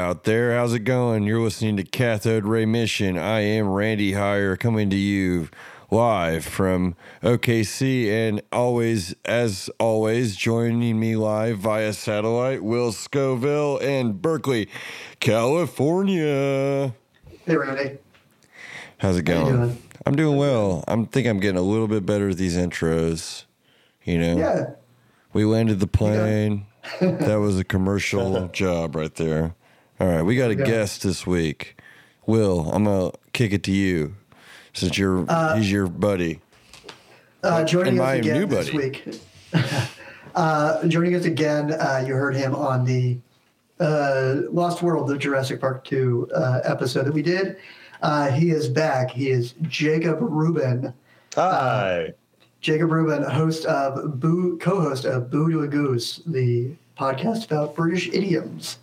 out there. How's it going? You're listening to Cathode Ray Mission. I am Randy Heyer coming to you live from OKC and always, as always, joining me live via satellite, Will Scovill in Berkeley, California. Hey, Randy. How's it How you going? doing? I'm doing well. I'm think I'm getting a little bit better at these intros. You know, Yeah. we landed the plane. that was a commercial job right there. All right, we got a Yeah. guest this week. Will, I'm gonna kick it to you since you're he's your buddy. Uh, joining And us my again new this week. uh, joining us again, uh, you heard him on the uh, Lost World, the Jurassic Park 2 uh, episode that we did. Uh, he is back. He is Jacob Rubin. Hi. Jacob Rubin, host of Boo, co-host of Boo to a Goose, the podcast about British idioms.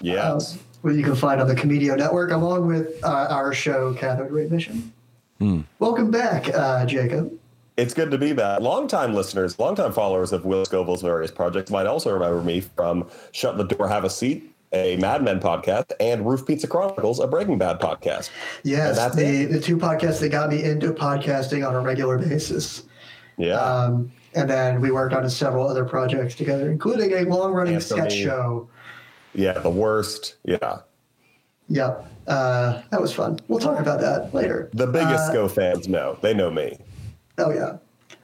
Yes. um, where you can find on the Comedio Network, along with uh, our show, Cathode Ray Mission. Hmm. Welcome back, uh, Jacob. it's good to be back. Longtime listeners, longtime followers of Will Scovill's various projects might also remember me from Shut the Door, Have a Seat, a Mad Men podcast, and Roof Pizza Chronicles, a Breaking Bad podcast. Yes, that's the, it. the two podcasts that got me into podcasting on a regular basis. Yeah. Um, and then we worked on several other projects together, including a long running sketch show. Yeah. The worst. Yeah. Yep. Uh, that was fun. We'll talk about that later. The biggest Uh, Go fans know. They know me. Oh yeah.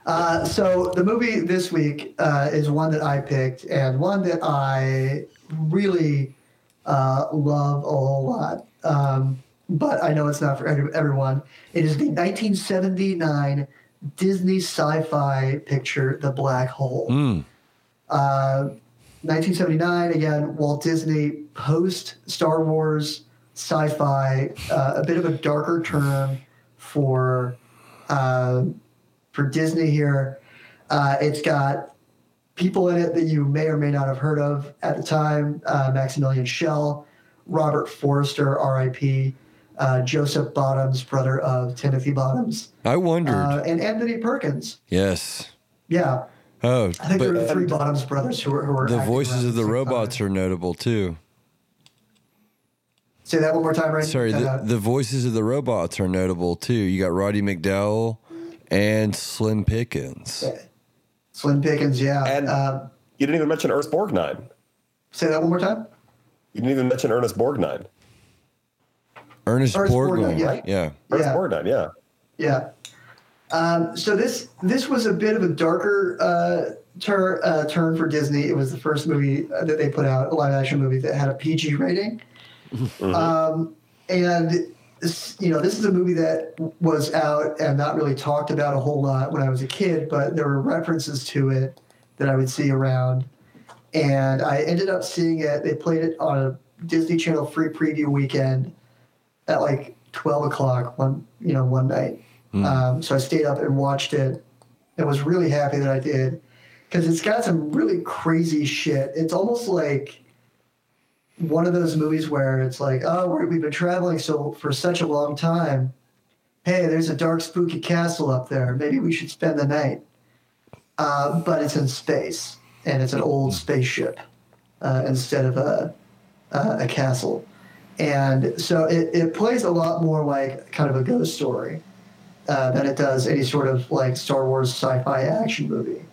Uh, so the movie this week uh, is one that I picked and one that I really uh, love a whole lot. Um, but I know it's not for every- everyone. It is the 1979 Disney sci-fi picture, The Black Hole. Hmm. Uh, 1979 again, Walt Disney post Star Wars sci-fi, uh, a bit of a darker turn for uh, for Disney here. Uh, it's got people in it that you may or may not have heard of at the time: uh, Maximilian Schell, Robert Forster, R.I.P., uh, Joseph Bottoms, brother of Timothy Bottoms, I wondered. uh, and Anthony Perkins. yes. Yeah, Oh, I think there but were three Bottoms brothers who were, who were the voices of the same robots time. are notable too. Say that one more time, right? Sorry, the, Uh, the voices of the robots are notable too. You got Roddy McDowall and Slim Pickens. Slim Pickens, yeah. And- um, You didn't even mention Ernest Borgnine. say that one more time. You didn't even mention Ernest Borgnine. Ernest Ernest Borgnine. Borgnine, yeah. yeah. Ernest Yeah. Borgnine, yeah. Yeah. Um, so this this was a bit of a darker uh, tur- uh, turn for Disney. It was the first movie uh, that they put out, a live action movie that had a PG rating. Um, and this, you know, this is a movie that was out and not really talked about a whole lot when I was a kid, but there were references to it that I would see around. And I ended up seeing it. They played it on a Disney Channel free preview weekend at like twelve o'clock one you know one night. Um, so I stayed up and watched it, and was really happy that I did because it's got some really crazy shit. It's almost like one of those movies where it's like, oh, we've been traveling so for such a long time. Hey, there's a dark, spooky castle up there. Maybe we should spend the night. Uh, but it's in space, and it's an old spaceship uh, instead of a uh, a castle. And so it, it plays a lot more like kind of a ghost story uh, than it does any sort of like Star Wars sci-fi action movie.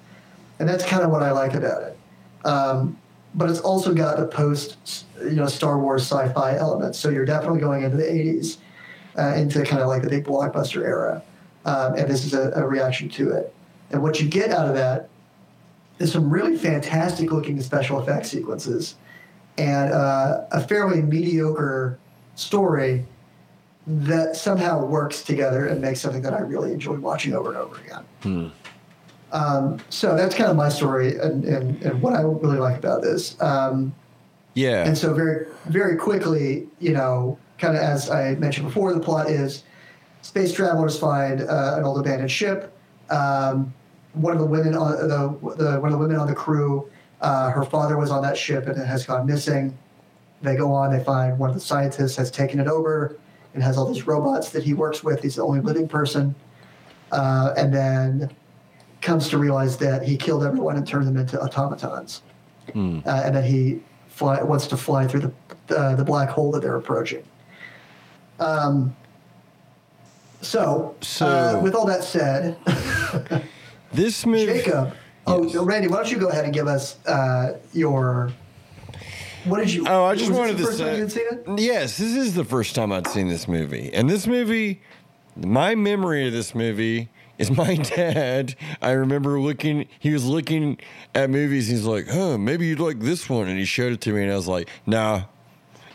And that's kind of what I like about it. Um, but it's also got the post, you know, Star Wars sci-fi elements. So you're definitely going into the 80s, uh, into kind of like the big blockbuster era. Um, and this is a, a reaction to it. And what you get out of that is some really fantastic looking special effects sequences and uh, a fairly mediocre story that somehow works together and makes something that I really enjoy watching over and over again. Um, so that's kind of my story and, and, and what I really like about this. Um, Yeah. and so very very quickly, you know, kind of as I mentioned before, the plot is space travelers find uh, an old abandoned ship. Um, one of the women on the, the one of the women on the crew, uh, her father was on that ship and it has gone missing. They go on, they find one of the scientists has taken it over and has all these robots that he works with. He's the only living person, uh, and then comes to realize that he killed everyone and turned them into automatons Hmm. uh, and then he fly, wants to fly through the uh, the black hole that they're approaching. Um, so, So- uh, with all that said, This movie. Jacob, oh Yes. Randy, why don't you go ahead and give us uh, your what did you? Oh, I just wanted to say. you'd seen it? Yes, this is the first time I'd seen this movie, and this movie, my memory of this movie is my dad. I remember looking. He was looking at movies. And he's like, "Huh, maybe you'd like this one," and he showed it to me, and I was like, "Nah."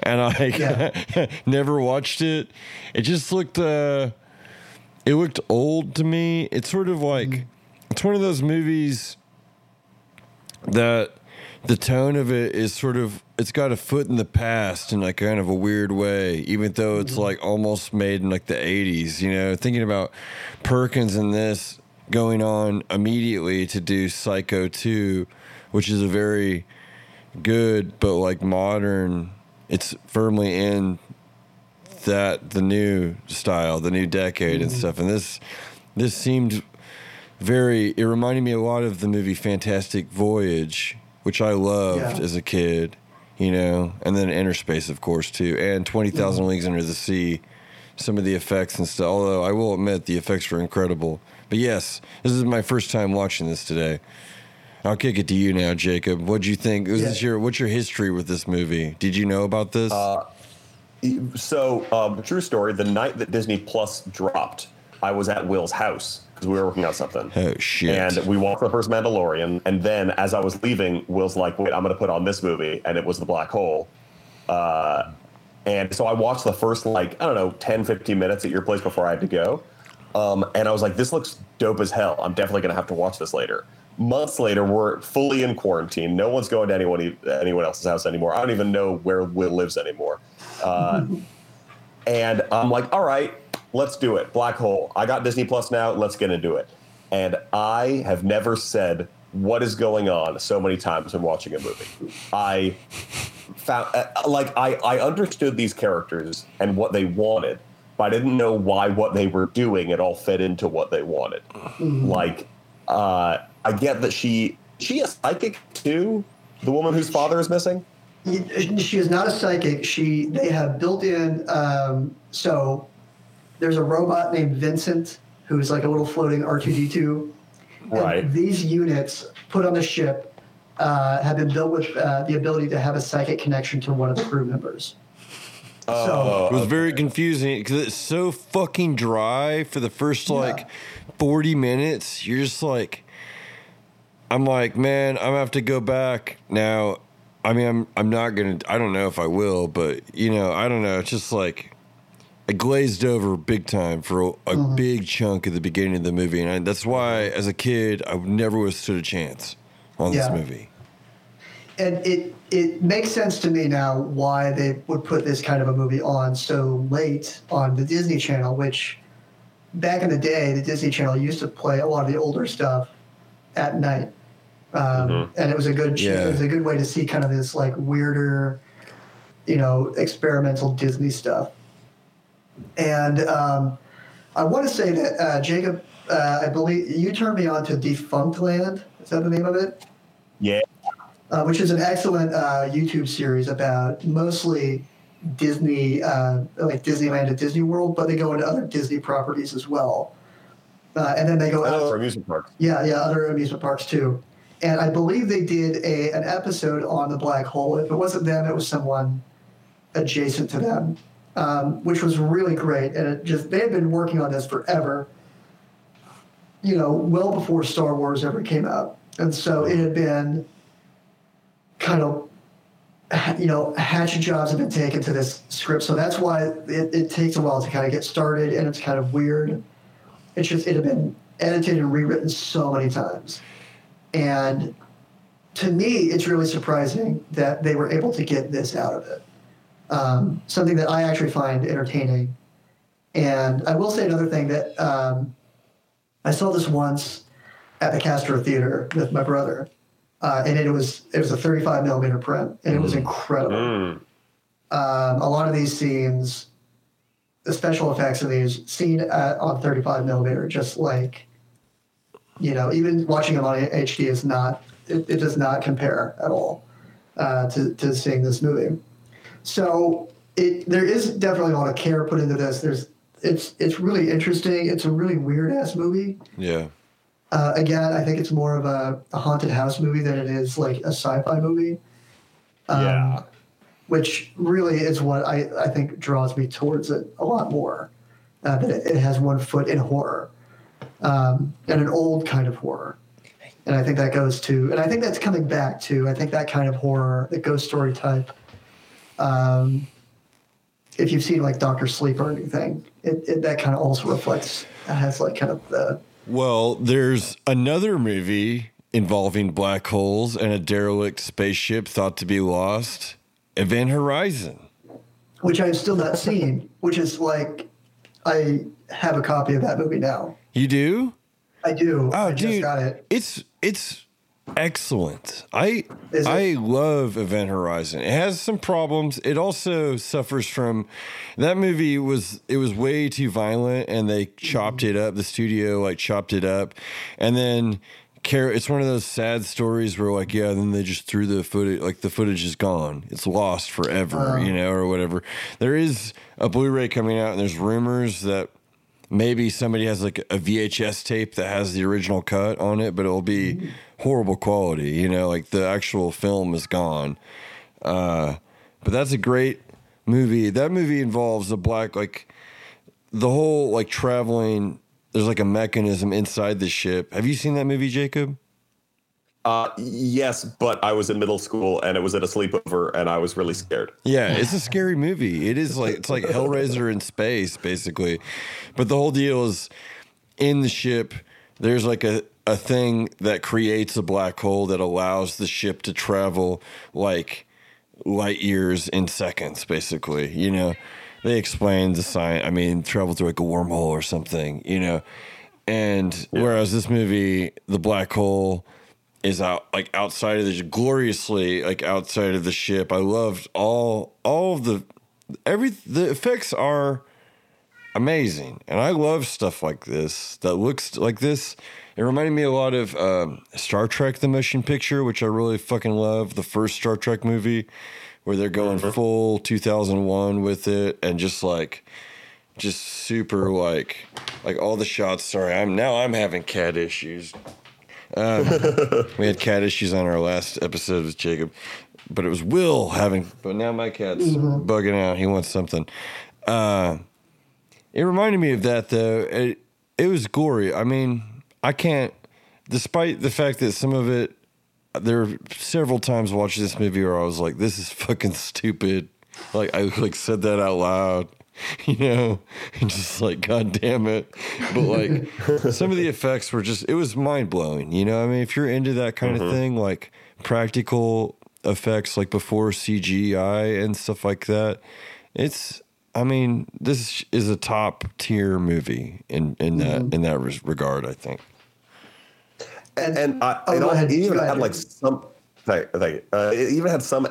And I Yeah. never watched it. It just looked. uh It looked old to me. It's sort of like. It's one of those movies that the tone of it is sort of it's got a foot in the past in like kind of a weird way even though it's mm-hmm. like almost made in like the 80s you know? Thinking about perkins and this going on immediately to do psycho 2 which is a very good but like modern it's firmly in that the new style the new decade and mm-hmm. stuff. And this this seemed very it reminded me a lot of the movie Fantastic Voyage, which I loved Yeah. as a kid, you know, and then Inner Space of course too, and 20,000 Leagues Under the Sea. Some of the effects and stuff, although I will admit the effects were incredible. But yes, this is my first time watching this today. I'll kick it to you now, Jacob. What'd you think? Was this your what's your history with this movie? Did you know about this? So, um, true story. The night that Disney Plus dropped, I was at Will's house because we were working on something. oh shit. And we watched the first Mandalorian, and then as I was leaving, Will's like, "Wait, I'm going to put on this movie," and it was The Black Hole. Uh, and so I watched the first like I don't know 10, 15 minutes at your place before I had to go, um, and I was like, "This looks dope as hell. I'm definitely going to have to watch this later." Months later, we're fully in quarantine. No one's going to anyone anyone else's house anymore. I don't even know where Will lives anymore. Uh, and I'm like, all right, let's do it. Black Hole. I got Disney Plus now. Let's get into it. And I have never said what is going on so many times when watching a movie. I found uh, like I I understood these characters and what they wanted, but I didn't know why what they were doing it all fit into what they wanted. Like, uh, I get that she she a psychic too. The woman whose father is missing. She is not a psychic. She they have built in. Um, so there's a robot named Vincent who's like a little floating R2D2. And Right. These units put on the ship uh, have been built with uh, the ability to have a psychic connection to one of the crew members. Oh, It was very confusing because it's so fucking dry for the first like Yeah. 40 minutes. You're just like, I'm like, man, I'm gonna have to go back now. I mean, I'm I'm not gonna. I don't know if I will, but you know, I don't know. It's just like I glazed over big time for a, a big chunk of the beginning of the movie, and I, that's why, as a kid, I never would have stood a chance on Yeah. this movie. and it it makes sense to me now why they would put this kind of a movie on so late on the Disney Channel, which back in the day, the Disney Channel used to play a lot of the older stuff at night, um, and it was a good Yeah. it was a good way to see kind of this like weirder, you know, experimental Disney stuff. And um, I want to say that uh, Jacob, uh, I believe you turned me on to Defunctland. Is that the name of it? yeah. uh, which is an excellent uh, YouTube series about mostly Disney, uh, like Disneyland and Disney World, but they go into other Disney properties as well. Uh, and then they go out, for amusement parks. yeah, yeah, other amusement parks too. And I believe they did a an episode on the black hole. If it wasn't them, it was someone adjacent to them, um, which was really great. And it just they had been working on this forever. You know, well before Star Wars ever came out, and so it had been kind of you know hatchet jobs have been taken to this script so that's why it, it takes a while to kind of get started and it's kind of weird it's just it had been edited and rewritten so many times and to me it's really surprising that they were able to get this out of it um, something that i actually find entertaining and i will say another thing that um, i saw this once at the castro theater with my brother uh, and it was it was a 35 millimeter print, and it was incredible. Mm. Um, a lot of these scenes, the special effects of these seen at, on 35 millimeter, just like you know, even watching them on HD is not it, it does not compare at all uh, to to seeing this movie. So it there is definitely a lot of care put into this. There's it's it's really interesting. It's a really weird ass movie. Yeah. Uh, again, I think it's more of a, a haunted house movie than it is like a sci-fi movie. Um, yeah. which really is what I, I think draws me towards it a lot more. Uh, that it, it has one foot in horror um, and an old kind of horror. And I think that goes to, and I think that's coming back to, I think that kind of horror, the ghost story type. Um, if you've seen like Doctor Sleep or anything, it, it that kind of also reflects, has like kind of the, Well, there's another movie involving black holes and a derelict spaceship thought to be lost, Event Horizon. which I've still not seen, which is like, I have a copy of that movie now. You do? I do. Oh, I just dude, got it. it's it's excellent. I I love Event Horizon. It has some problems. It also suffers from that movie was it was way too violent, and they chopped mm-hmm. it up. The studio like chopped it up, and then. It's one of those sad stories where, like, yeah, then they just threw the footage, like, the footage is gone. It's lost forever, uh. you know, or whatever. There is a Blu ray coming out, and there's rumors that maybe somebody has like a VHS tape that has the original cut on it, but it'll be mm-hmm. Horrible quality. You know, like the actual film is gone. Uh, but that's a great movie. That movie involves a black like the whole like traveling. There's like a mechanism inside the ship. Have you seen that movie, Jacob? Uh, yes, but I was in middle school and it was at a sleepover and I was really scared. Yeah, it's a scary movie. It is like it's like Hellraiser in space, basically. But the whole deal is in the ship. There's like a a thing that creates a black hole that allows the ship to travel like light years in seconds, basically. You know, they explain the science. I mean, travel through like a wormhole or something. You know, and whereas this movie, the black hole is out like outside of the gloriously like outside of the ship. I loved all all of the every the effects are amazing, and I love stuff like this that looks like this. It reminded me a lot of um, Star Trek: The Motion Picture, which I really fucking love. The first Star Trek movie, where they're going full 2001 with it, and just like, just super like, like all the shots. Sorry, I'm now I'm having cat issues. Um, we had cat issues on our last episode with Jacob, but it was Will having. But now my cat's bugging out. He wants something. Uh, it reminded me of that though. It it was gory. I mean, I can't. Despite the fact that some of it, there are several times watching this movie where I was like, "This is fucking stupid." Like I like said that out loud, you know, and just like, God damn it. But like, some of the effects were just. It was mind blowing. You know, I mean, if you're into that kind of mm-hmm. thing, like practical effects, like before CGI and stuff like that, it's. I mean, this is a top tier movie in in that in that regard. I think. And I, Oh, it, all, ahead. it even Go ahead. had like some, thank, thank you. Uh, it even had some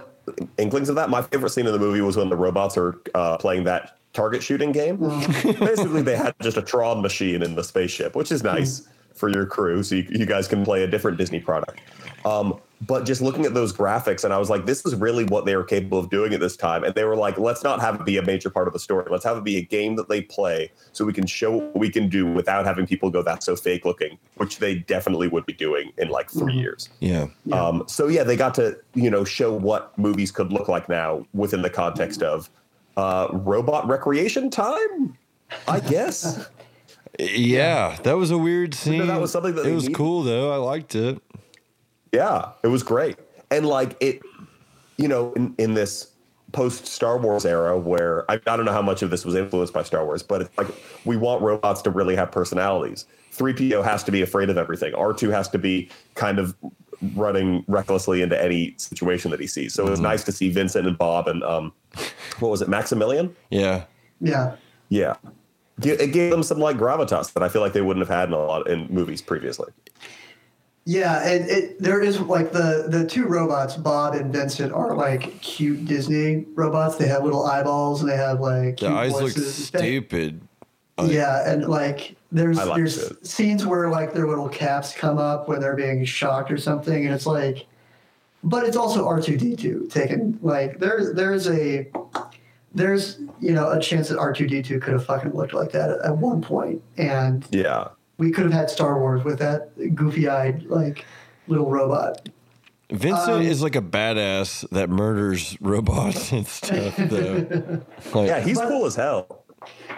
inklings of that. My favorite scene in the movie was when the robots are uh, playing that target shooting game. Basically, they had just a Tron machine in the spaceship, which is nice for your crew, so you, you guys can play a different Disney product. Um, but just looking at those graphics, and I was like, this is really what they were capable of doing at this time. And they were like, let's not have it be a major part of the story. Let's have it be a game that they play so we can show what we can do without having people go, that's so fake looking, which they definitely would be doing in like 3 years. Yeah. Um, so yeah, they got to you know show what movies could look like now within the context of uh, robot recreation time, I guess. Yeah, that was a weird scene. that was something that it was needed. cool though. I liked it. Yeah, it was great, and like it, you know, in, in this post Star Wars era where I, I don't know how much of this was influenced by Star Wars, but it's like we want robots to really have personalities. 3PO has to be afraid of everything. R2 has to be kind of running recklessly into any situation that he sees. So it's nice to see Vincent and Bob and um what was it, Maximilian? Yeah. Yeah. Yeah. It gave them some like gravitas that I feel like they wouldn't have had in a lot in movies previously. Yeah, and it, there is like the the two robots, Bob and Vincent, are like cute Disney robots. They have little eyeballs and they have like The cute eyes look voices. stupid. Yeah, and like there's I liked there's it. scenes where like their little caps come up when they're being shocked or something, and it's like but it's also R two D two taken. Like there's there's a there's you know a chance that R two D two could have fucking looked like that at, at one point, and Yeah. We could have had Star Wars with that goofy eyed like little robot. Vincent Um, is like a badass that murders robots and stuff, though. Like, Yeah, he's But- cool as hell.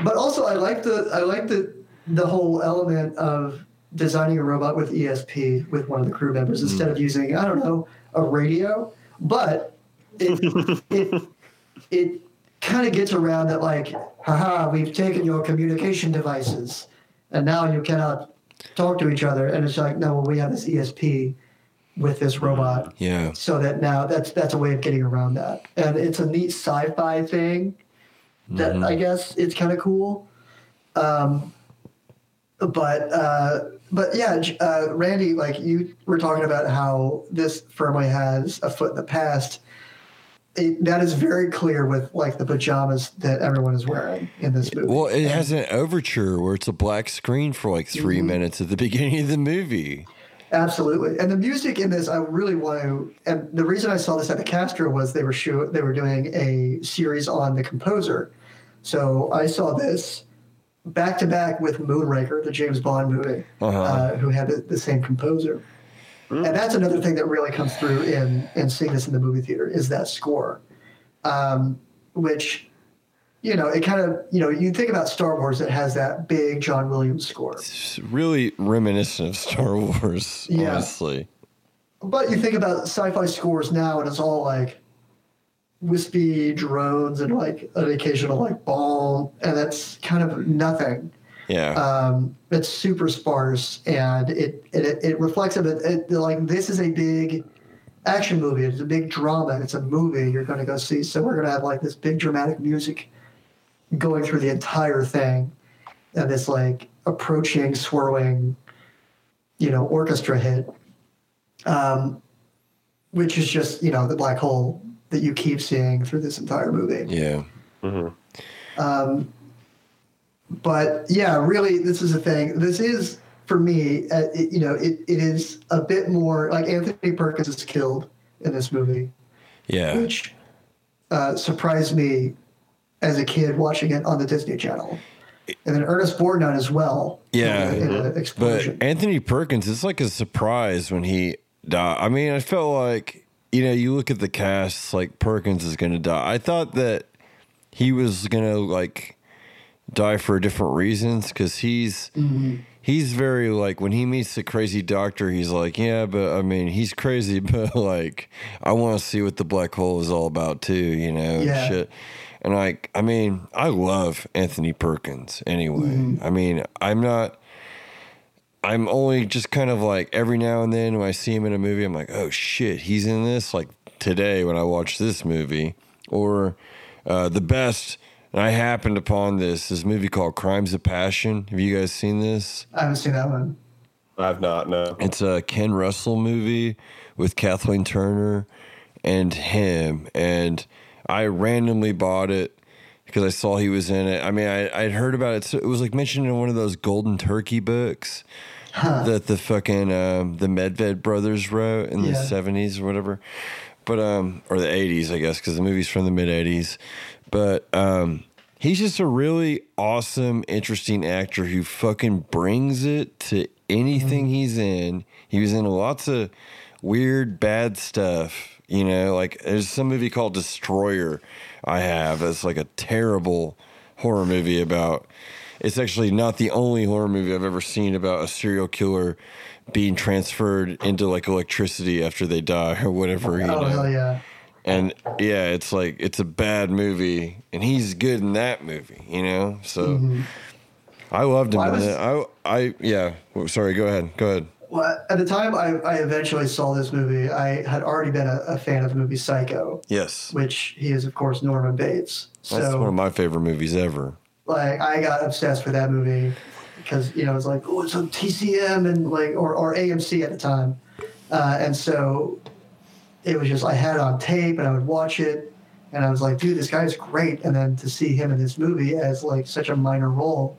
But also, I like the I like the the whole element of designing a robot with ESP with one of the crew members instead of using I don't know a radio. But it it it kind of gets around that like, haha, we've taken your communication devices, and now you cannot talk to each other. And it's like, no, well, we have this ESP with this robot, yeah. so that now that's that's a way of getting around that. And it's a neat sci-fi thing that I guess it's kind of cool. Um, but uh, but yeah, uh, Randy, like you were talking about how this firmly has a foot in the past. It, that is very clear with like the pajamas that everyone is wearing in this movie. Well, it has an overture where it's a black screen for like 3 Mm-hmm. minutes at the beginning of the movie. Absolutely, and the music in this, I really want to. And the reason I saw this at the Castro was they were shoot, they were doing a series on the composer. So I saw this back to back with Moonraker, the James Bond movie, Uh-huh. uh, who had the, the same composer. And that's another thing that really comes through in in seeing this in the movie theater is that score, um, which. You know, it kind of, you know, you think about Star Wars, it has that big John Williams score. It's really reminiscent of Star Wars, Yeah. honestly. But you think about sci-fi scores now, and it's all like wispy drones and like an occasional like bomb, and that's kind of nothing. Yeah. Um, it's super sparse, and it it, it reflects of it, it. Like this is a big action movie. It's a big drama. It's a movie you're going to go see. So we're going to have like this big dramatic music going through the entire thing, and this like approaching, swirling, you know, orchestra hit um, which is just you know the black hole that you keep seeing through this entire movie. yeah. Um, but yeah, really, this is a thing. This is for me, uh, it, you know, it, it is a bit more like Anthony Perkins is killed in this movie, Yeah. which uh, surprised me as a kid watching it on the Disney Channel, and then Ernest Borgnine as well. Yeah. in, an But explosion. Anthony Perkins, it's like a surprise when he died. I mean, I felt like, you know, you look at the cast, like Perkins is going to die. I thought that he was going to, like, die for different reasons because he's. He's very like when he meets the crazy doctor, he's like, Yeah, but I mean, he's crazy, but like, I want to see what the black hole is all about too, you know, and Yeah. shit. And like, I mean, I love Anthony Perkins anyway. I mean, I'm not, I'm only just kind of like every now and then when I see him in a movie, I'm like, oh shit, he's in this. Like today when I watched this movie, or uh, the best. And I happened upon this this movie called Crimes of Passion. Have you guys seen this? I haven't seen that one. I've not, no. It's a Ken Russell movie with Kathleen Turner and him. And I randomly bought it because I saw he was in it. I mean, I, I'd heard about it. So it was like mentioned in one of those Golden Turkey books that the fucking um, the Medved brothers wrote in the Yeah. 70s or whatever. But, um, or the 80s, I guess, because the movie's from the mid 80s. But, um, He's just a really awesome, interesting actor who fucking brings it to anything he's in. He was in lots of weird, bad stuff. You know, like there's some movie called Destroyer I have. It's like a terrible horror movie about. It's actually not the only horror movie I've ever seen about a serial killer being transferred into like electricity after they die or whatever. You Oh know? hell yeah! And yeah, it's like it's a bad movie, and he's good in that movie, you know. So mm-hmm. I loved him Well, I was- I, I, yeah. Sorry, go ahead. Go ahead. Well, at the time I, I eventually saw this movie, I had already been a, a fan of the movie Psycho, Yes, which he is of course Norman Bates. that's So one of my favorite movies ever. like I got obsessed with that movie because you know it's like oh it's on TCM and like or, or AMC at the time, uh, and so it was just I had it on tape and I would watch it, and I was like, dude, this guy's great. And then to see him in this movie as like such a minor role,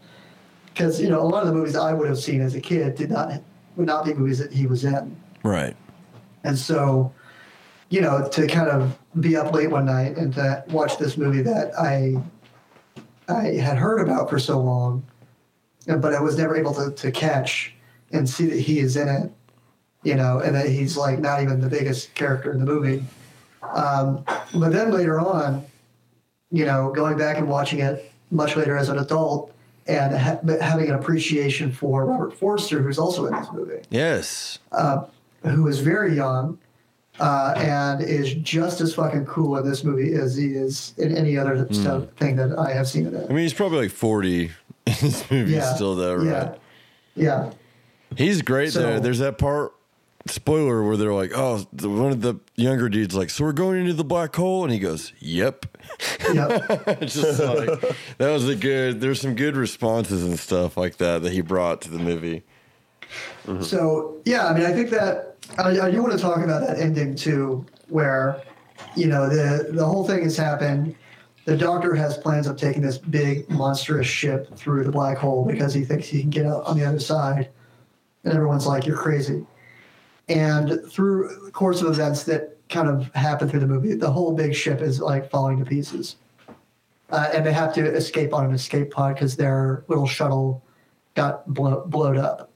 because you know a lot of the movies I would have seen as a kid did not would not be movies that he was in. Right. And so you know, to kind of be up late one night and to watch this movie that I I had heard about for so long, but I was never able to, to catch and see that he is in it, you know, and that he's like not even the biggest character in the movie. Um, but then later on, you know, going back and watching it much later as an adult and ha- having an appreciation for Robert Forster, who's also in this movie, Yes. uh, who is very young uh, and is just as fucking cool in this movie as he is in any other stuff thing that I have seen it in. I mean, he's probably like 40 in this movie yeah, still, though, right? Yeah, yeah. He's great So- there. There's that part, spoiler, where they're like, oh, the, one of the younger dudes like, so we're going into the black hole? And he goes, yep. Yep. Just like, that was a good, there's some good responses and stuff like that that he brought to the movie. Mm-hmm. So yeah, I mean, I think that I, I do want to talk about that ending too, where you know the the whole thing has happened. The Doctor has plans of taking this big monstrous ship through the black hole because he thinks he can get out on the other side, and everyone's like, "You're crazy." And through the course of events that kind of happen through the movie, the whole big ship is like falling to pieces, uh, and they have to escape on an escape pod because their little shuttle got blow, blowed up.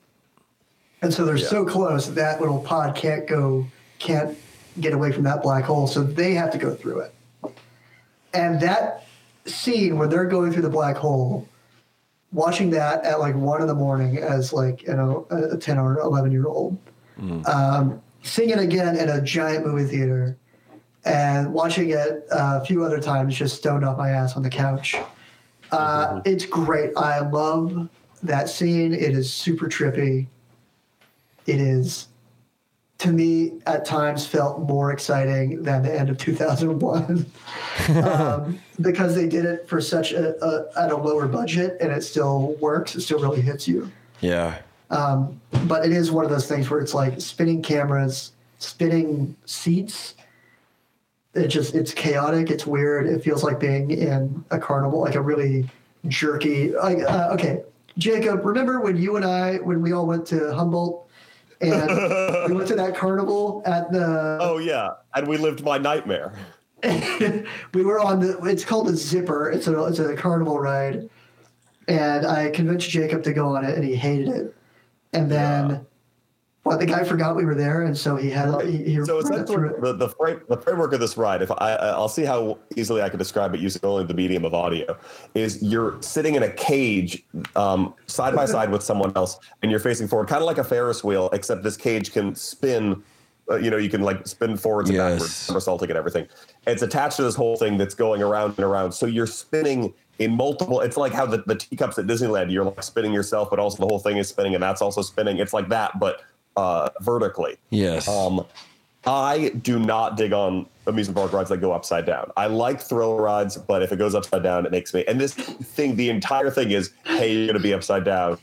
And so they're Yeah. so close that that little pod can't go, can't get away from that black hole. So they have to go through it. And that scene where they're going through the black hole, watching that at like one in the morning as like you know a 10 or 11 year old, um, seeing it again in a giant movie theater, and watching it uh, a few other times just stoned off my ass on the couch. Uh, It's great. I love that scene. It is super trippy. It is, to me, at times felt more exciting than the end of 2001 um, because they did it for such a, a at a lower budget and it still works. It still really hits you. Yeah. Um, but it is one of those things where it's like spinning cameras, spinning seats. It just it's chaotic. It's weird. It feels like being in a carnival, like a really jerky. Like uh, okay, Jacob, remember when you and I when we all went to Humboldt and we went to that carnival at the Oh yeah, and we lived my nightmare. we were on the it's called a zipper it's a it's a carnival ride and i convinced jacob to go on it and he hated it and then. Well the guy forgot we were there and so he had he, he So essentially, through it. the the, frame, the framework of this ride, if I I'll see how easily I can describe it using only the medium of audio, is you're sitting in a cage um, side by side with someone else, and you're facing forward, kind of like a Ferris wheel, except this cage can spin. Uh, you know, you can like spin forwards and Yes. backwards, somersaulting and everything. It's attached to this whole thing that's going around and around. So you're spinning in multiple. It's like how the, the teacups at Disneyland, you're like spinning yourself, but also the whole thing is spinning, and that's also spinning. It's like that, but uh, vertically. Yes. Um, I do not dig on amusement park rides that go upside down. I like thrill rides, but if it goes upside down, it makes me. And this thing, the entire thing is, hey, you're going to be upside down,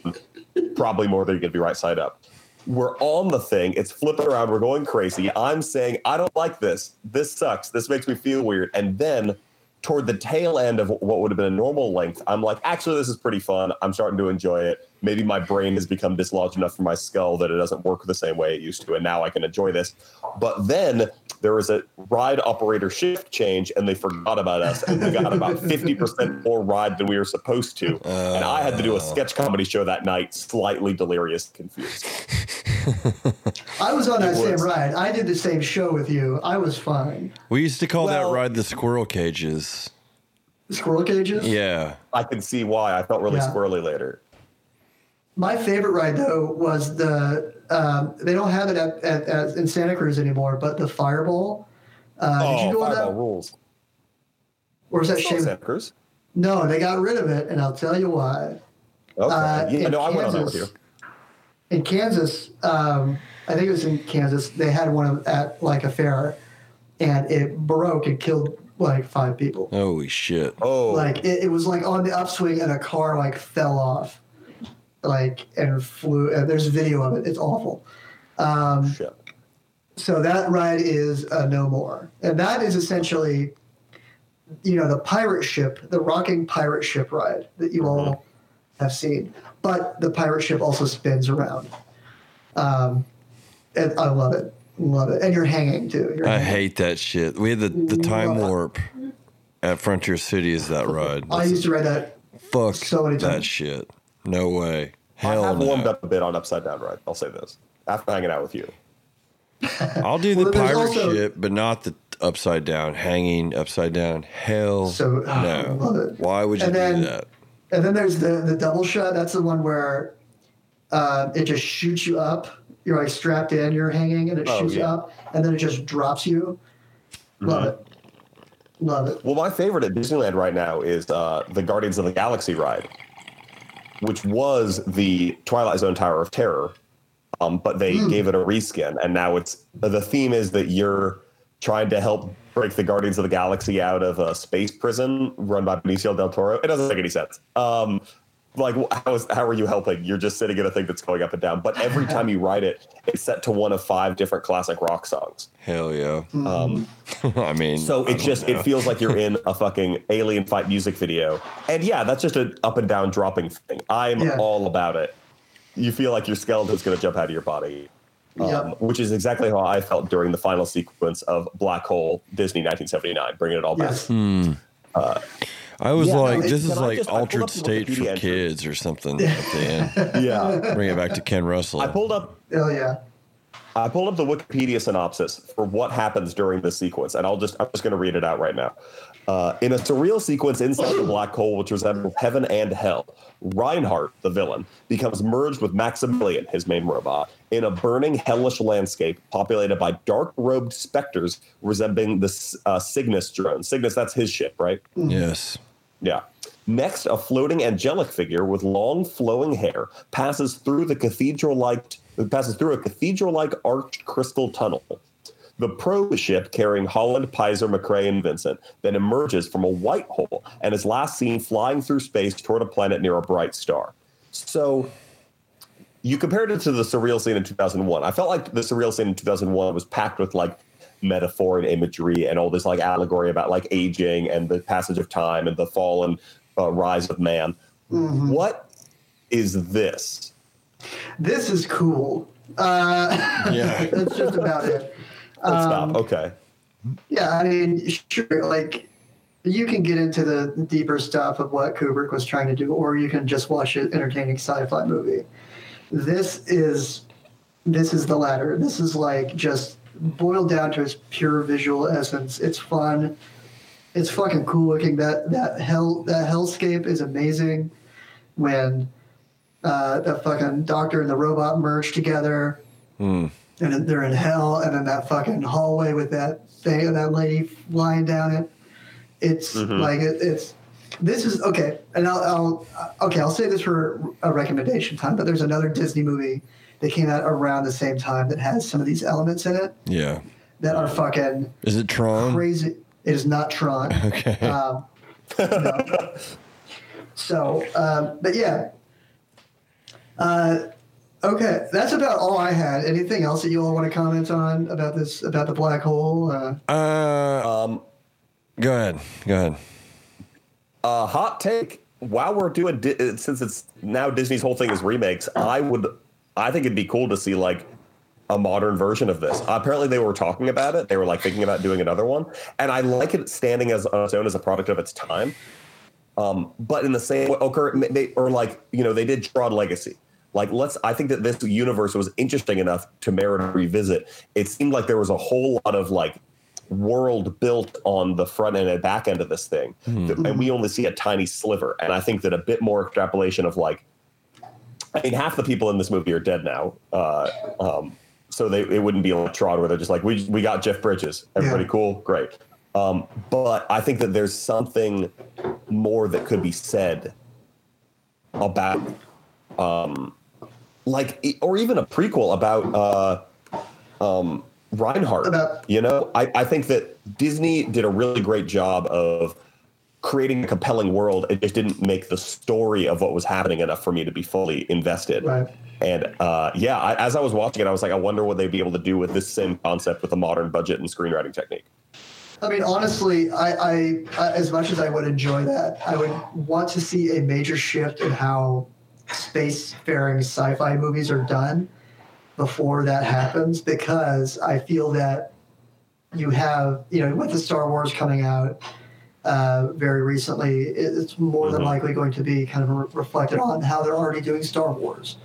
probably more than you're going to be right side up. We're on the thing. It's flipping around. We're going crazy. I'm saying, I don't like this. This sucks. This makes me feel weird. And then toward the tail end of what would have been a normal length, I'm like, actually, this is pretty fun. I'm starting to enjoy it. Maybe my brain has become dislodged enough from my skull that it doesn't work the same way it used to, and now I can enjoy this. But then there was a ride operator shift change, and they forgot about us, and we got about 50% more ride than we were supposed to. and I had to do a sketch comedy show that night, slightly delirious, confused. i was on that It same ride i did the same show with you i was fine we used to call well- that ride the squirrel cages. squirrel cages Yeah. I can see why. I felt really Yeah. squirrely later. my favorite ride though was the um, they don't have it at, at, at in santa cruz anymore but the fireball uh, did oh, you go on Fireball that rules. or was that Still shame Santa Cruz. no they got rid of it and i'll tell you why Okay. Uh, yeah, in no, I went on that with you. Kansas- in Kansas, um, I think it was in Kansas, they had one of- at like a fair, and it broke and killed like five people. Holy shit. Oh, Like it, it was like on the upswing, and a car like fell off, like and flew. And there's video of it. It's awful. Um, shit. so that ride is uh, no more, and that is essentially, you know, the pirate ship, the rocking pirate ship ride that you all have seen. But the pirate ship also spins around, um, and I love it. Love it. And you're hanging too. You're I hanging. hate that shit. We had the, the time warp at Frontier City. Is that ride? I used to ride that. Fuck so many times. that shit. No way. Hell I Hell have no. warmed up a bit on Upside Down Ride. I'll say this after hanging out with you. I'll do the Well, there's pirate also- shit, but not the upside down, hanging upside down. Hell So oh, no. love it. Why would you And do then- that? And then there's the the double shot. That's the one where uh, it just shoots you up. You're like strapped in. You're hanging, and it Oh, shoots you yeah. Mm-hmm. up, and then it just drops you. Love it. Love it. Well, my favorite at Disneyland right now is uh, the Guardians of the Galaxy ride, which was the Twilight Zone Tower of Terror, um, but they gave it a reskin, and now it's the theme is that you're trying to help break the Guardians of the Galaxy out of a space prison run by Benicio del Toro. It doesn't make any sense. Um, like how is how are you helping? You're just sitting in a thing that's going up and down. But every time you ride it, it's set to one of five different classic rock songs. Hell yeah. Um, I mean, so it just know. it feels like you're in a fucking alien fight music video. And yeah, that's just an up and down dropping thing. I'm Yeah. all about it. You feel like your skeleton's gonna jump out of your body. Um, Yep. Which is exactly how I felt during the final sequence of Black Hole Disney 1979, bringing it all back. Yes. Hmm. I was Yeah, like, it- this is like just- altered state for entry. kids or something at the end. Yeah. Bring it back to Ken Russell. I pulled up Oh yeah. I pulled up the Wikipedia synopsis for what happens during this sequence, and I'll just I'm just going to read it out right now. Uh, in a surreal sequence inside the black hole, which resembles heaven and hell, Reinhardt, the villain, becomes merged with Maximilian, his main robot, in a burning hellish landscape populated by dark-robed specters resembling the uh, Cygnus drone. Cygnus, that's his ship, right? yes. Yeah. Next, a floating angelic figure with long flowing hair passes through the cathedral-like passes through a cathedral-like arched crystal tunnel. The probe ship carrying Holland, Pizer, McCrae, and Vincent then emerges from a white hole and is last seen flying through space toward a planet near a bright star. So you compared it to the surreal scene in 2001. I felt like the surreal scene in 2001 was packed with like metaphor and imagery and all this like allegory about like aging and the passage of time and the fall and uh, rise of man. What is this? This is cool. Uh, Yeah. that's just about it. Let's Um, stop. Okay. Yeah, I mean, sure, like you can get into the deeper stuff of what Kubrick was trying to do, or you can just watch an entertaining sci-fi movie. This is this is the latter. This is like just boiled down to its pure visual essence. It's fun. It's fucking cool looking. That that hell that hellscape is amazing. When uh, the fucking doctor and the robot merge together and they're in hell, and then that fucking hallway with that thing, that lady flying down it. It's like it, it's. This is okay, and I'll, I'll okay. I'll say this for a recommendation time, but there's another Disney movie that came out around the same time that has some of these elements in it Yeah. that are fucking Is it Tron? crazy. It is not Tron. Okay. Um, no. So, um, but yeah. Uh, okay, that's about all I had. Anything else that you all want to comment on about this about the black hole? Uh, Uh, Um, go ahead. Go ahead. a hot take. While we're doing, Di- uh, since it's now Disney's whole thing is remakes, I would, I think it'd be cool to see like a modern version of this. Apparently, they were talking about it. They were like thinking about doing another one, and I like it standing as on its own as a product of its time. Um, but in the same way, okay, they, or like you know, they did Tron Legacy. Like, let's. I think that this universe was interesting enough to merit a revisit. It seemed like there was a whole lot of like world built on the front end and back end of this thing, and we only see a tiny sliver. And I think that a bit more extrapolation of like, I mean, half the people in this movie are dead now. Uh, um, so they it wouldn't be like Tron where they're just like, we we got Jeff Bridges, everybody Yeah. cool, great. Um, but I think that there's something more that could be said about, um, like, or even a prequel about uh, um, Reinhardt. About- you know, I, I think that Disney did a really great job of creating a compelling world. It just didn't make the story of what was happening enough for me to be fully invested. Right. And uh, yeah, I, as I was watching it, I was like, I wonder what they'd be able to do with this same concept with a modern budget and screenwriting technique. I mean, honestly, I, I, I as much as I would enjoy that, I would want to see a major shift in how spacefaring sci-fi movies are done. before that happens because I feel that you have, you know, with the Star Wars coming out uh, very recently, it's more than Mhm. likely going to be kind of re- reflected on how they're already doing Star Wars.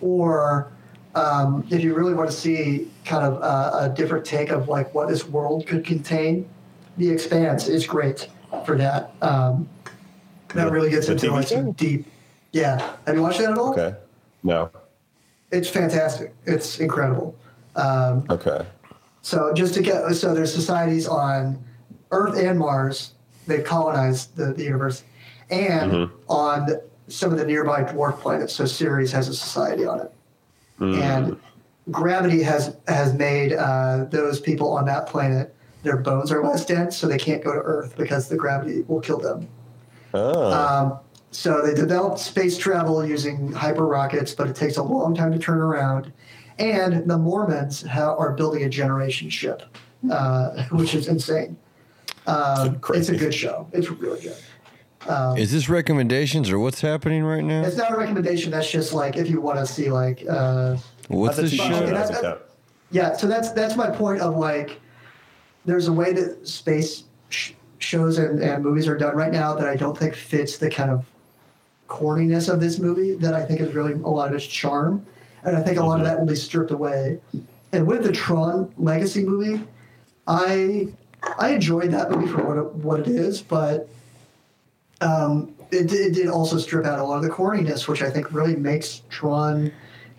Or um, if you really want to see kind of a, a different take of like what this world could contain, The Expanse is great for that. Um, that really gets into like some deep. Yeah, have you watched that at all? Okay. No. It's fantastic. It's incredible. Um, Okay. so just to get so there's societies on Earth and Mars. They've colonized the, the universe, and Mhm. on some of the nearby dwarf planets. So Ceres has a society on it, Mm. and gravity has has made uh, those people on that planet their bones are less dense, so they can't go to Earth because the gravity will kill them. Oh. Um, so they developed space travel using hyper rockets, but it takes a long time to turn around. And the Mormons ha- are building a generation ship, uh, which is insane. Um, it's a good show. It's really good. Um, Is this recommendations or what's happening right now? it's not a recommendation. That's just like if you want to see like uh, What's the show? show, show? That's- doesn't. Yeah, so that's that's my point of like, there's a way that space sh- shows and, and movies are done right now that I don't think fits the kind of corniness of this movie that I think is really a lot of its charm, and I think a lot of that will be stripped away. And with the Tron Legacy movie, I I enjoyed that movie for what it, what it is, but um, it, did- it did also strip out a lot of the corniness, which I think really makes Tron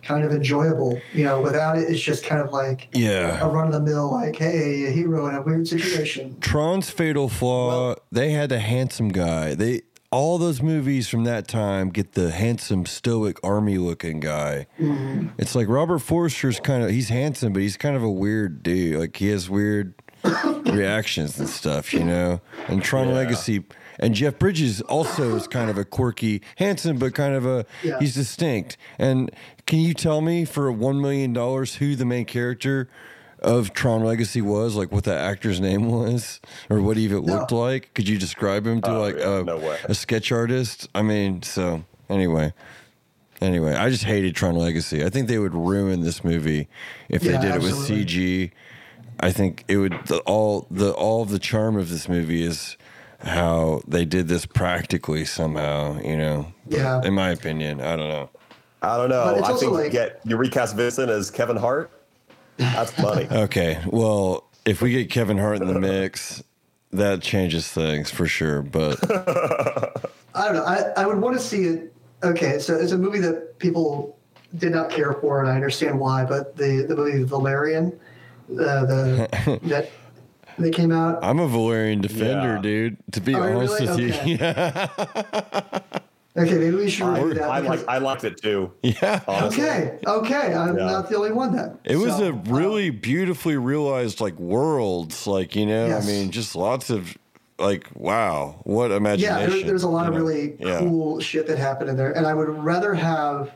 kind of enjoyable. You know, without it, it's just kind of like yeah. a run of the mill, like, hey, a hero in a weird situation. Tron's fatal flaw, Well- they had the handsome guy. They all those movies from that time get the handsome, stoic, army looking guy. Mm-hmm. It's like Robert Forster's kind of he's handsome, but he's kind of a weird dude. Like he has weird reactions and stuff, you know. And Tron Yeah. Legacy and Jeff Bridges also is kind of a quirky, handsome, but kind of a Yeah. he's distinct. And can you tell me for one million dollars who the main character of Tron Legacy was, like what the actor's name was, or what he even No. looked like? Could you describe him to Oh, like yeah, a, no a sketch artist? I mean, so anyway. Anyway, I just hated Tron Legacy. I think they would ruin this movie if Yeah, they did it with. CG. I think it would the, all the all of the charm of this movie is how they did this practically somehow. You know, Yeah. in my opinion, I don't know. I don't know. I think like- you get you recast Vincent as Kevin Hart. That's funny. Okay, well, if we get Kevin Hart in the mix, that changes things for sure. But I don't know. I, I would want to see it. Okay, so it's a movie that people did not care for, and I understand why. But the the movie Valerian, uh, the that they came out. I'm a Valerian defender, Yeah. dude. To be Are you honest really? with you, Okay. yeah, Okay, maybe we should I, review that. I because- like I liked it too. yeah. Honestly. okay, okay, I'm Yeah. not the only one then. It was So, a really beautifully realized like worlds, like you know, Yes. I mean, just lots of like, wow, what yeah, imagination! there, there's a lot you of know? really Yeah. cool shit that happened in there, and I would rather have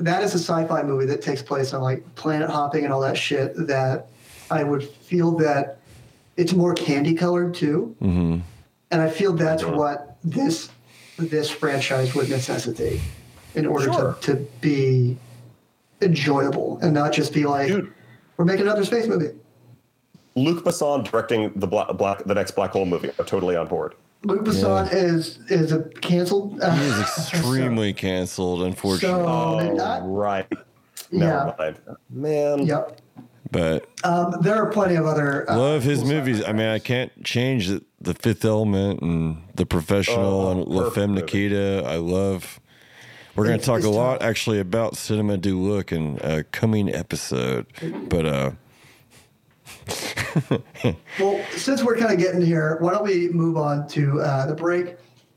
that is a sci-fi movie that takes place on like planet hopping and all that shit. That I would feel that it's more candy colored too, hmm and I feel that's Mhm. what this this franchise would necessitate in order Sure. to, to be enjoyable and not just be like Dude. we're making another space movie. Luc Besson directing the black, black the next Black Hole movie. I'm totally on board. Luc Besson is is a canceled. Uh, He is extremely canceled, unfortunately. So- Oh, they're right. Yeah. Never mind. Man. Yep. but Um, there are plenty of other. Uh, love his cool movies. I mean, I can't change the, the Fifth Element and The Professional Oh, and La Femme movie. Nikita. I love. We're going to talk a lot actually about Cinéma du look in a coming episode, but uh, Well, since we're kind of getting here, why don't we move on to uh, the break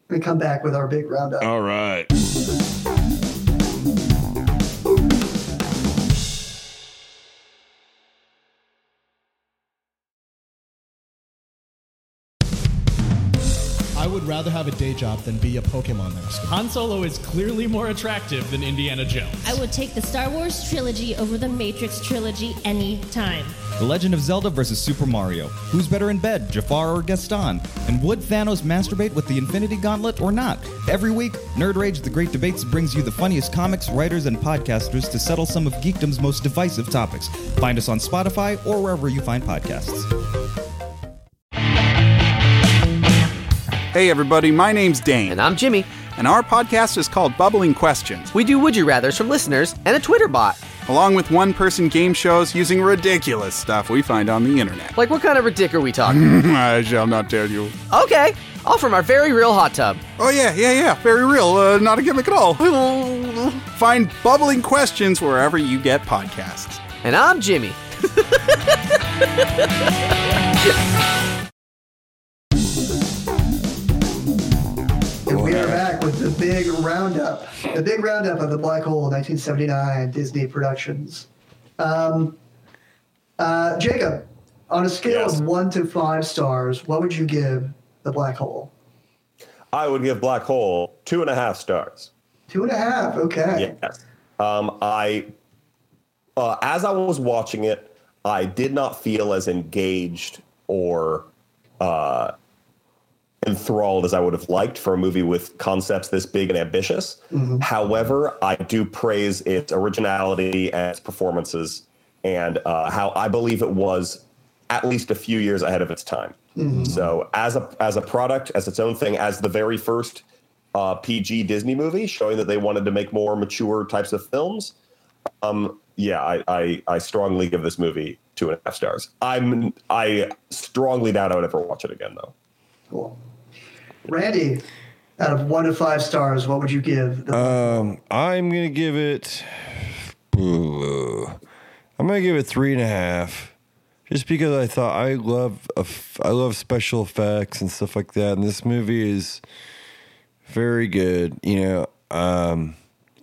and come back with our big roundup? all right. Would would rather have a day job than be a Pokemon master. Han Solo is clearly more attractive than Indiana Jones. I would take the Star Wars trilogy over the Matrix trilogy any time. The Legend of Zelda versus Super Mario. Who's better in bed, Jafar or Gaston? And would Thanos masturbate with the Infinity Gauntlet or not? Every week, Nerd Rage The Great Debates brings you the funniest comics, writers, and podcasters to settle some of geekdom's most divisive topics. Find us on Spotify or wherever you find podcasts. Hey, everybody, my name's Dane. And I'm Jimmy. And our podcast is called Bubbling Questions. We do Would You Rathers from listeners and a Twitter bot. Along with one person game shows using ridiculous stuff we find on the internet. Like what kind of ridic are we talking? I shall not tell you. Okay, all from our very real hot tub. Oh, yeah, yeah, yeah, very real. Uh, not a gimmick at all. find Bubbling Questions wherever you get podcasts. And I'm Jimmy. we are back with the big roundup, the big roundup of the Black Hole 1979 Disney Productions. Um, uh, Jacob, on a scale Yes. of one to five stars, what would you give the Black Hole? I would give Black Hole two and a half stars. Two and a half. Okay. Yes. Um, I, uh, as I was watching it, I did not feel as engaged or uh, enthralled as I would have liked for a movie with concepts this big and ambitious. However, I do praise its originality and its performances and uh, how I believe it was at least a few years ahead of its time. So as a as a product, as its own thing, as the very first uh, PG Disney movie, showing that they wanted to make more mature types of films. Um, yeah, I, I I strongly give this movie two and a half stars. I'm I strongly doubt I would ever watch it again though. Cool. Randy, out of one to five stars, what would you give? The, Um, I'm gonna give it. I'm gonna give it three and a half, just because I thought I love I love special effects and stuff like that, and this movie is very good. You know, um,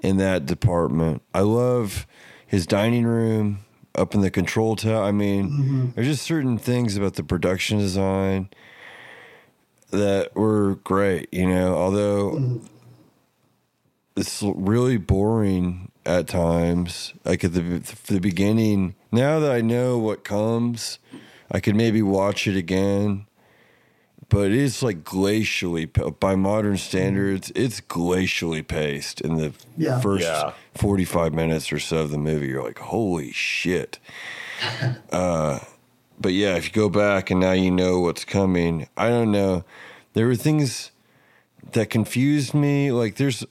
in that department, I love his dining room up in the control tower. I mean, there's just certain things about the production design that were great. You know, although it's really boring at times. Like at the the beginning, now that I know what comes, I could maybe watch it again. But it's like glacially by modern standards. It's glacially paced in the Yeah. first Yeah. forty five minutes or so of the movie. You're like, holy shit. uh, but yeah, if you go back and now you know what's coming, I don't know. There were things that confused me. Like there's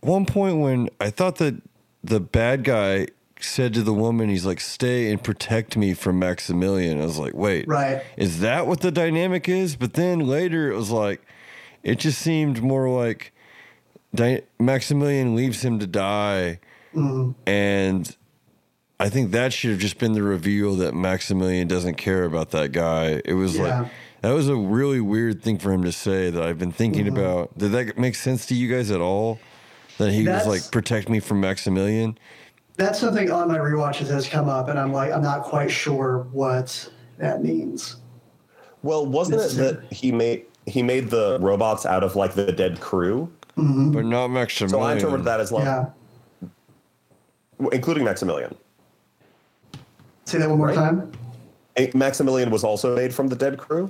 one point when I thought that the bad guy said to the woman, he's like, stay and protect me from Maximilian. I was like, wait, Right. is that what the dynamic is? But then later it was like, it just seemed more like Di- Maximilian leaves him to die. Mm-hmm. And I think that should have just been the reveal that Maximilian doesn't care about that guy. It was Yeah. like, that was a really weird thing for him to say that I've been thinking mm-hmm. about. Did that make sense to you guys at all? That he That's- was like, protect me from Maximilian? that's something on my rewatches has come up, and I'm like, I'm not quite sure what that means. Well, wasn't it that he made he made the robots out of like the dead crew? Mm-hmm. But not Maximilian. So I interpreted that as like, Yeah. including Maximilian. Say that one more Right. time. Maximilian was also made from the dead crew.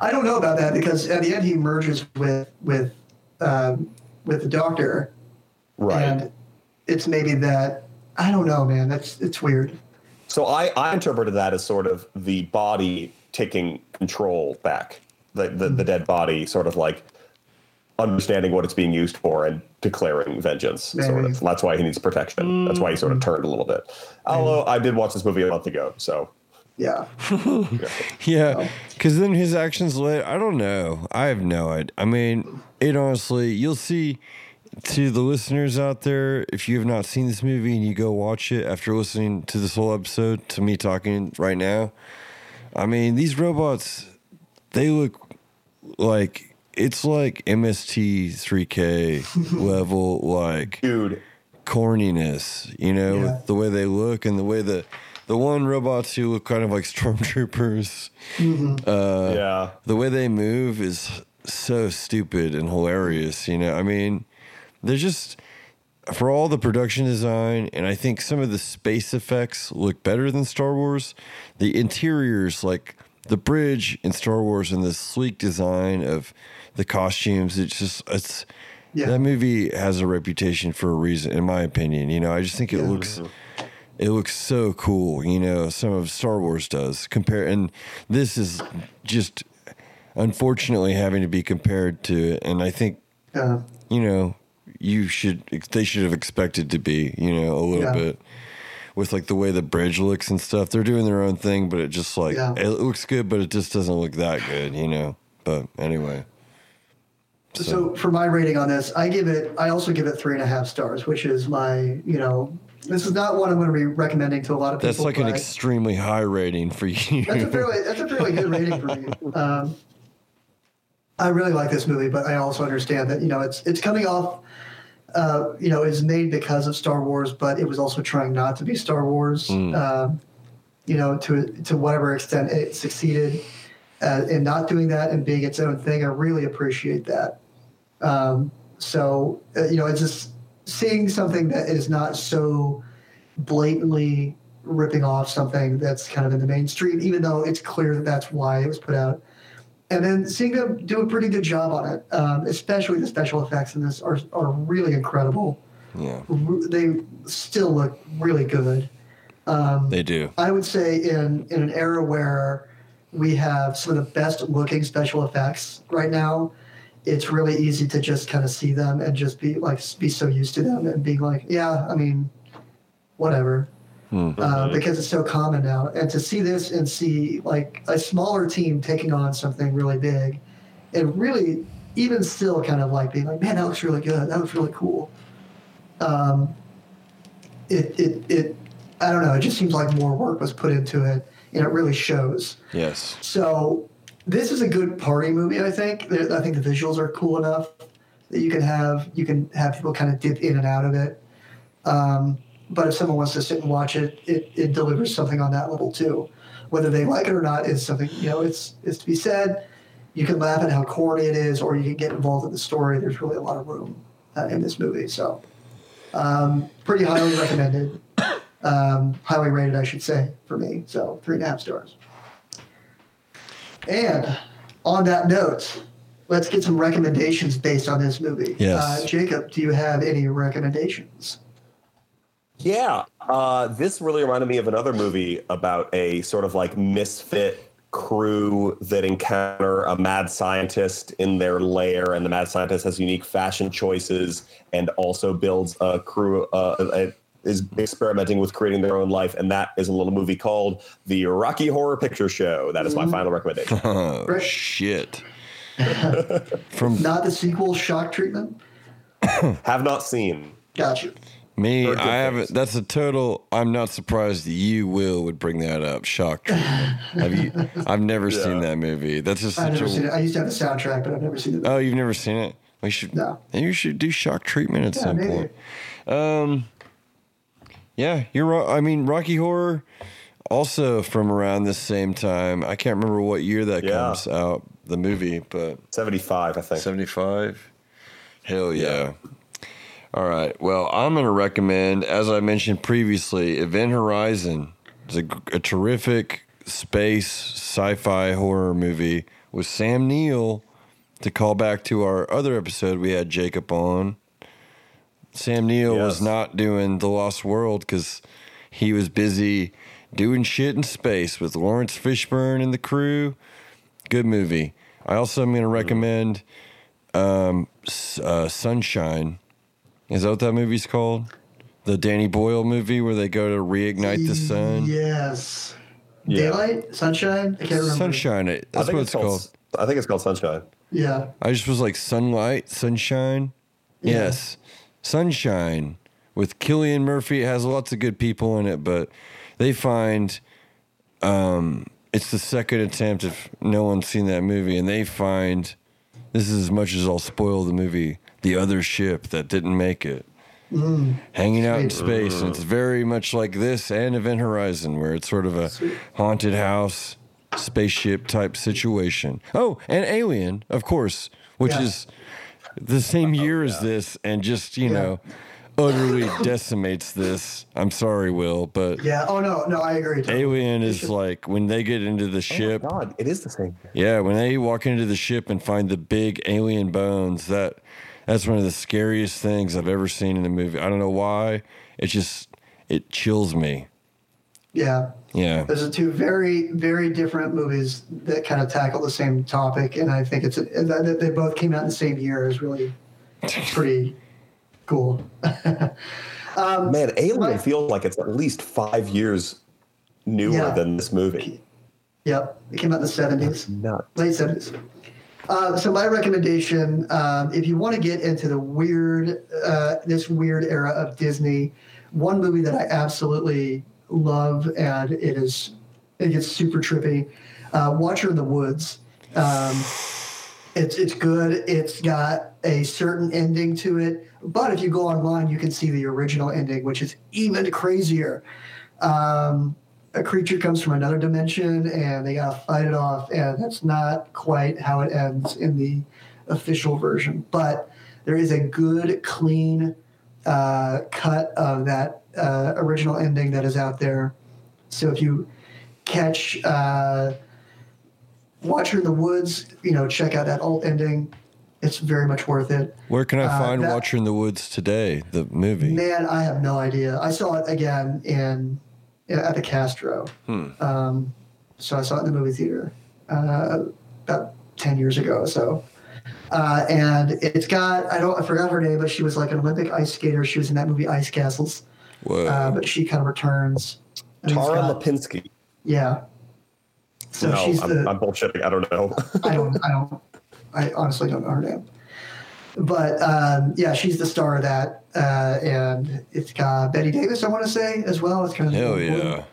I don't know about that because at the end he merges with with um, with the doctor, Right. and it's maybe that I don't know, man. That's it's weird. So I, I interpreted that as sort of the body taking control back, the, the, the dead body sort of like understanding what it's being used for and declaring vengeance. Sort of. That's why he needs protection. That's why he sort of turned a little bit. Mm. Although I did watch this movie a month ago, so Yeah. Yeah, because then his actions later, I don't know. I have no idea. I mean, it honestly, you'll see to the listeners out there, if you have not seen this movie and you go watch it after listening to this whole episode, to me talking right now, I mean, these robots, they look like it's like MST 3K level, like dude, corniness, you know, Yeah. with the way they look and the way the the one robots who look kind of like stormtroopers. Uh, yeah. the way they move is so stupid and hilarious. You know, I mean, they're just for all the production design, and I think some of the space effects look better than Star Wars. The interiors, like the bridge in Star Wars, and the sleek design of the costumes, it's just it's. Yeah. That movie has a reputation for a reason, in my opinion. You know, I just think it looks it looks so cool. You know, some of Star Wars does compare, and this is just unfortunately having to be compared to it. And I think Yeah. you know you should they should have expected to be you know a little Yeah. bit with like the way the bridge looks and stuff. They're doing their own thing, but it just like Yeah. it looks good, but it just doesn't look that good. You know. But anyway, So for my rating on this, I give it. I also give it three and a half stars, which is my. You know, this is not one I'm going to be recommending to a lot of people. that's like an extremely high rating for you. That's a fairly. That's a fairly good rating for me. Um, I really like this movie, but I also understand that you know it's it's coming off. Uh, you know, it's made because of Star Wars, but it was also trying not to be Star Wars. Um, you know, to to whatever extent it succeeded uh, in not doing that and being its own thing. I really appreciate that. Um, so uh, you know, it's just seeing something that is not so blatantly ripping off something that's kind of in the mainstream, even though it's clear that that's why it was put out. And then seeing them do a pretty good job on it, um, especially the special effects in this are, are really incredible. yeah, R- They still look really good. they do. I would say in in an era where we have some of the best looking special effects right now, it's really easy to just kind of see them and just be like be so used to them and being like, yeah, I mean, whatever. Uh, because it's so common now, and to see this and see like a smaller team taking on something really big, and really even still kind of like being like, man, that looks really good. That looks really cool. Um, it, it, it, I don't know. It just seems like more work was put into it, and it really shows. Yes. So this is a good party movie. I think. I think the visuals are cool enough that you can have you can have people kind of dip in and out of it. Um, but if someone wants to sit and watch it, it, it delivers something on that level too. Whether they like it or not is something you know. It's it's to be said. You can laugh at how corny it is, or you can get involved in the story. There's really a lot of room uh, in this movie. So, um, pretty highly recommended, um, highly rated, I should say, for me. So, three and a half stars. And on that note, let's get some recommendations based on this movie. Yes. Uh, Jacob, do you have any recommendations? Yeah, uh, this really reminded me of another movie about a sort of like misfit crew that encounter a mad scientist in their lair, and the mad scientist has unique fashion choices and also builds a crew. Uh, a, is experimenting with creating their own life, and that is a little movie called The Rocky Horror Picture Show. That is my final recommendation. Oh shit. From Not the sequel, Shock Treatment? Have not seen. Gotcha. me, I haven't. That's a total. I'm not surprised that you will would bring that up. Shock. treatment. Have you? I've never seen that movie. That's just I've such never seen it. a. I used to have the soundtrack, but I've never seen it. Oh, you've never seen it? We should. No. You should do shock treatment at Yeah, some maybe. point. Um. Yeah, you're right. I mean, Rocky Horror, also from around the same time. I can't remember what year that Yeah. comes out. The movie, but 75, I think. 75? Hell yeah. All right. Well, I'm going to recommend, as I mentioned previously, Event Horizon. It's a, a terrific space sci fi horror movie with Sam Neill. To call back to our other episode, we had Jacob on. Sam Neill was not doing The Lost World because he was busy doing shit in space with Laurence Fishburne and the crew. Good movie. I also am going to recommend um, uh, Sunshine. Is that what that movie's called? The Danny Boyle movie where they go to reignite the sun. Yes. Yeah. Daylight? Sunshine? I can't remember. Sunshine. it- I That's think what it's it's called. called. I think it's called Sunshine. Yeah. I just was like sunlight, sunshine. Yeah. Yes, sunshine with Cillian Murphy. It has lots of good people in it, but they find um, it's the second attempt if no one's seen that movie, and they find this is as much as I'll spoil the movie. The other ship that didn't make it. Hanging out in space, and it's very much like this and Event Horizon, where it's sort of a Sweet. haunted house spaceship type situation. Oh, and Alien, of course, which Yeah. is the same oh, year as this, and just you know, utterly decimates this. I'm sorry, Will, but Yeah. Oh no, no, I agree. totally. Alien is like when they get into the oh, ship. God, it is the same. Yeah, when they walk into the ship and find the big alien bones, that that's one of the scariest things I've ever seen in a movie. I don't know why. It just it chills me. Yeah. Yeah. Those are two very, very different movies that kind of tackle the same topic, and I think it's that they both came out in the same year is really pretty cool. Man, Alien feels like it's at least five years newer Yeah. than this movie. Yep, it came out in the seventies, late seventies. Uh, so my recommendation, um, if you want to get into the weird, uh, this weird era of Disney, one movie that I absolutely love, and it is, it gets super trippy. Uh, Watcher in the Woods. Um, it's it's good. It's got a certain ending to it, but if you go online, you can see the original ending, which is even crazier. Um, a creature comes from another dimension, and they gotta fight it off, and that's not quite how it ends in the official version. But there is a good, clean uh, cut of that uh, original ending that is out there. So if you catch uh, Watcher in the Woods, you know, check out that alt ending. It's very much worth it. Where can I Uh, find that- Watcher in the Woods today? The movie. Man, I have no idea. I saw it again in at the Castro. Hmm. Um, so I saw it in the movie theater uh, about ten years ago. So, uh, and it's got I don't I forgot her name, but she was like an Olympic ice skater. She was in that movie Ice Castles. Whoa. Uh, but she kind of returns. Tara got- Lipinski. Yeah. So no, she's I'm, the. I'm bullshitting. I don't know. I don't. I don't. I honestly don't know her name. But um, yeah, she's the star of that, uh, and it's got Bette Davis. I want to say as well. It's kind of Hell yeah.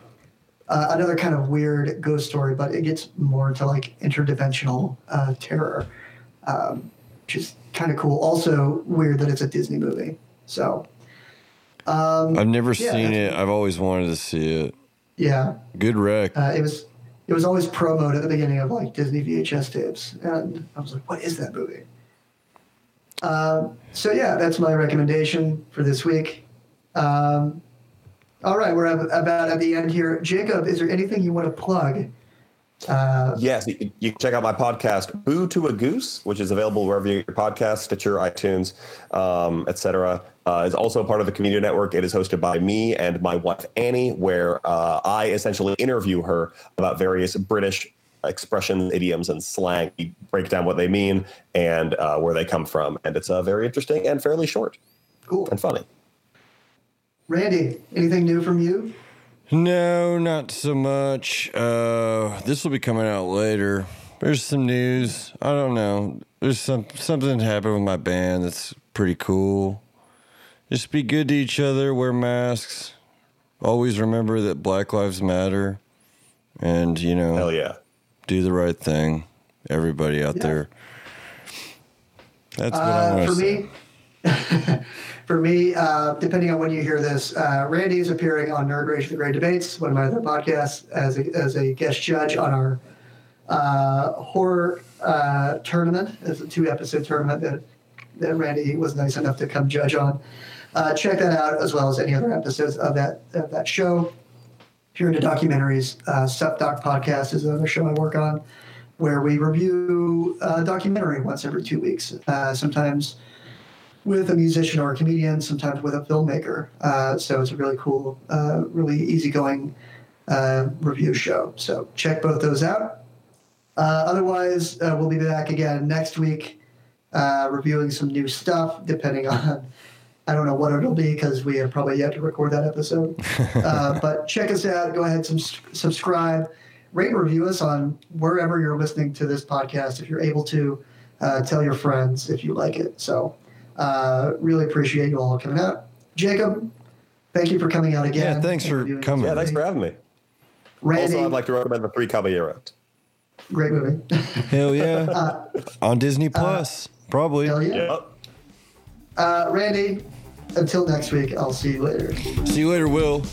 uh, another kind of weird ghost story, but it gets more into like interdimensional uh, terror, um, which is kind of cool. Also weird that it's a Disney movie. So um, I've never yeah, seen it. I've always wanted to see it. yeah, Good rec. uh, it was it was always promoted at the beginning of like Disney VHS tapes, and I was like, "What is that movie?" Um, so yeah, that's my recommendation for this week. Um, all right, we're about at the end here. Jacob, is there anything you want to plug? Uh, Yes, you, you can check out my podcast, Boo to a Goose, which is available wherever you get your podcast, Stitcher, iTunes, um, etc. Uh, is also part of the Community Network. It is hosted by me and my wife Annie, where uh, I essentially interview her about various British expressions, idioms, and slang. We break down what they mean and uh, where they come from, and it's uh, very interesting and fairly short cool. and funny. Randy, anything new from you? No, not so much. Uh, this will be coming out later. There's some news. I don't know. There's some something happened with my band that's pretty cool. Just be good to each other. Wear masks. Always remember that Black Lives Matter, and you know, Hell yeah. do the right thing. Everybody out Yeah. there. That's what I Uh, want for to say. me, for me, uh, depending on when you hear this, uh, Randy is appearing on Nerd Rage: The Great Debates, one of my other podcasts, as a, as a guest judge on our uh, horror uh, tournament. It's a two episode tournament that that Randy was nice enough to come judge on. Uh, check that out as well as any other episodes of that of that show. If you're into documentaries, uh, Doc Podcast is another show I work on, where we review a documentary once every two weeks. Uh, sometimes with a musician or a comedian, sometimes with a filmmaker. Uh, so it's a really cool, uh, really easygoing uh, review show. So check both those out. Uh, otherwise, uh, we'll be back again next week, uh, reviewing some new stuff, depending on. I don't know what it'll be because we have probably yet to record that episode. uh, but check us out. Go ahead, subs- subscribe, rate and review us on wherever you're listening to this podcast. If you're able to, uh, tell your friends if you like it. So, uh, really appreciate you all coming out. Jacob, thank you for coming out again. Yeah, thanks for coming. Yeah, thanks for having me. Randy, Also, I'd like to recommend the Three Caballeros. great movie. Hell yeah. On Disney Plus, probably. Hell yeah. Yep. Uh, Randy, until next week, I'll see you later. See you later, Will.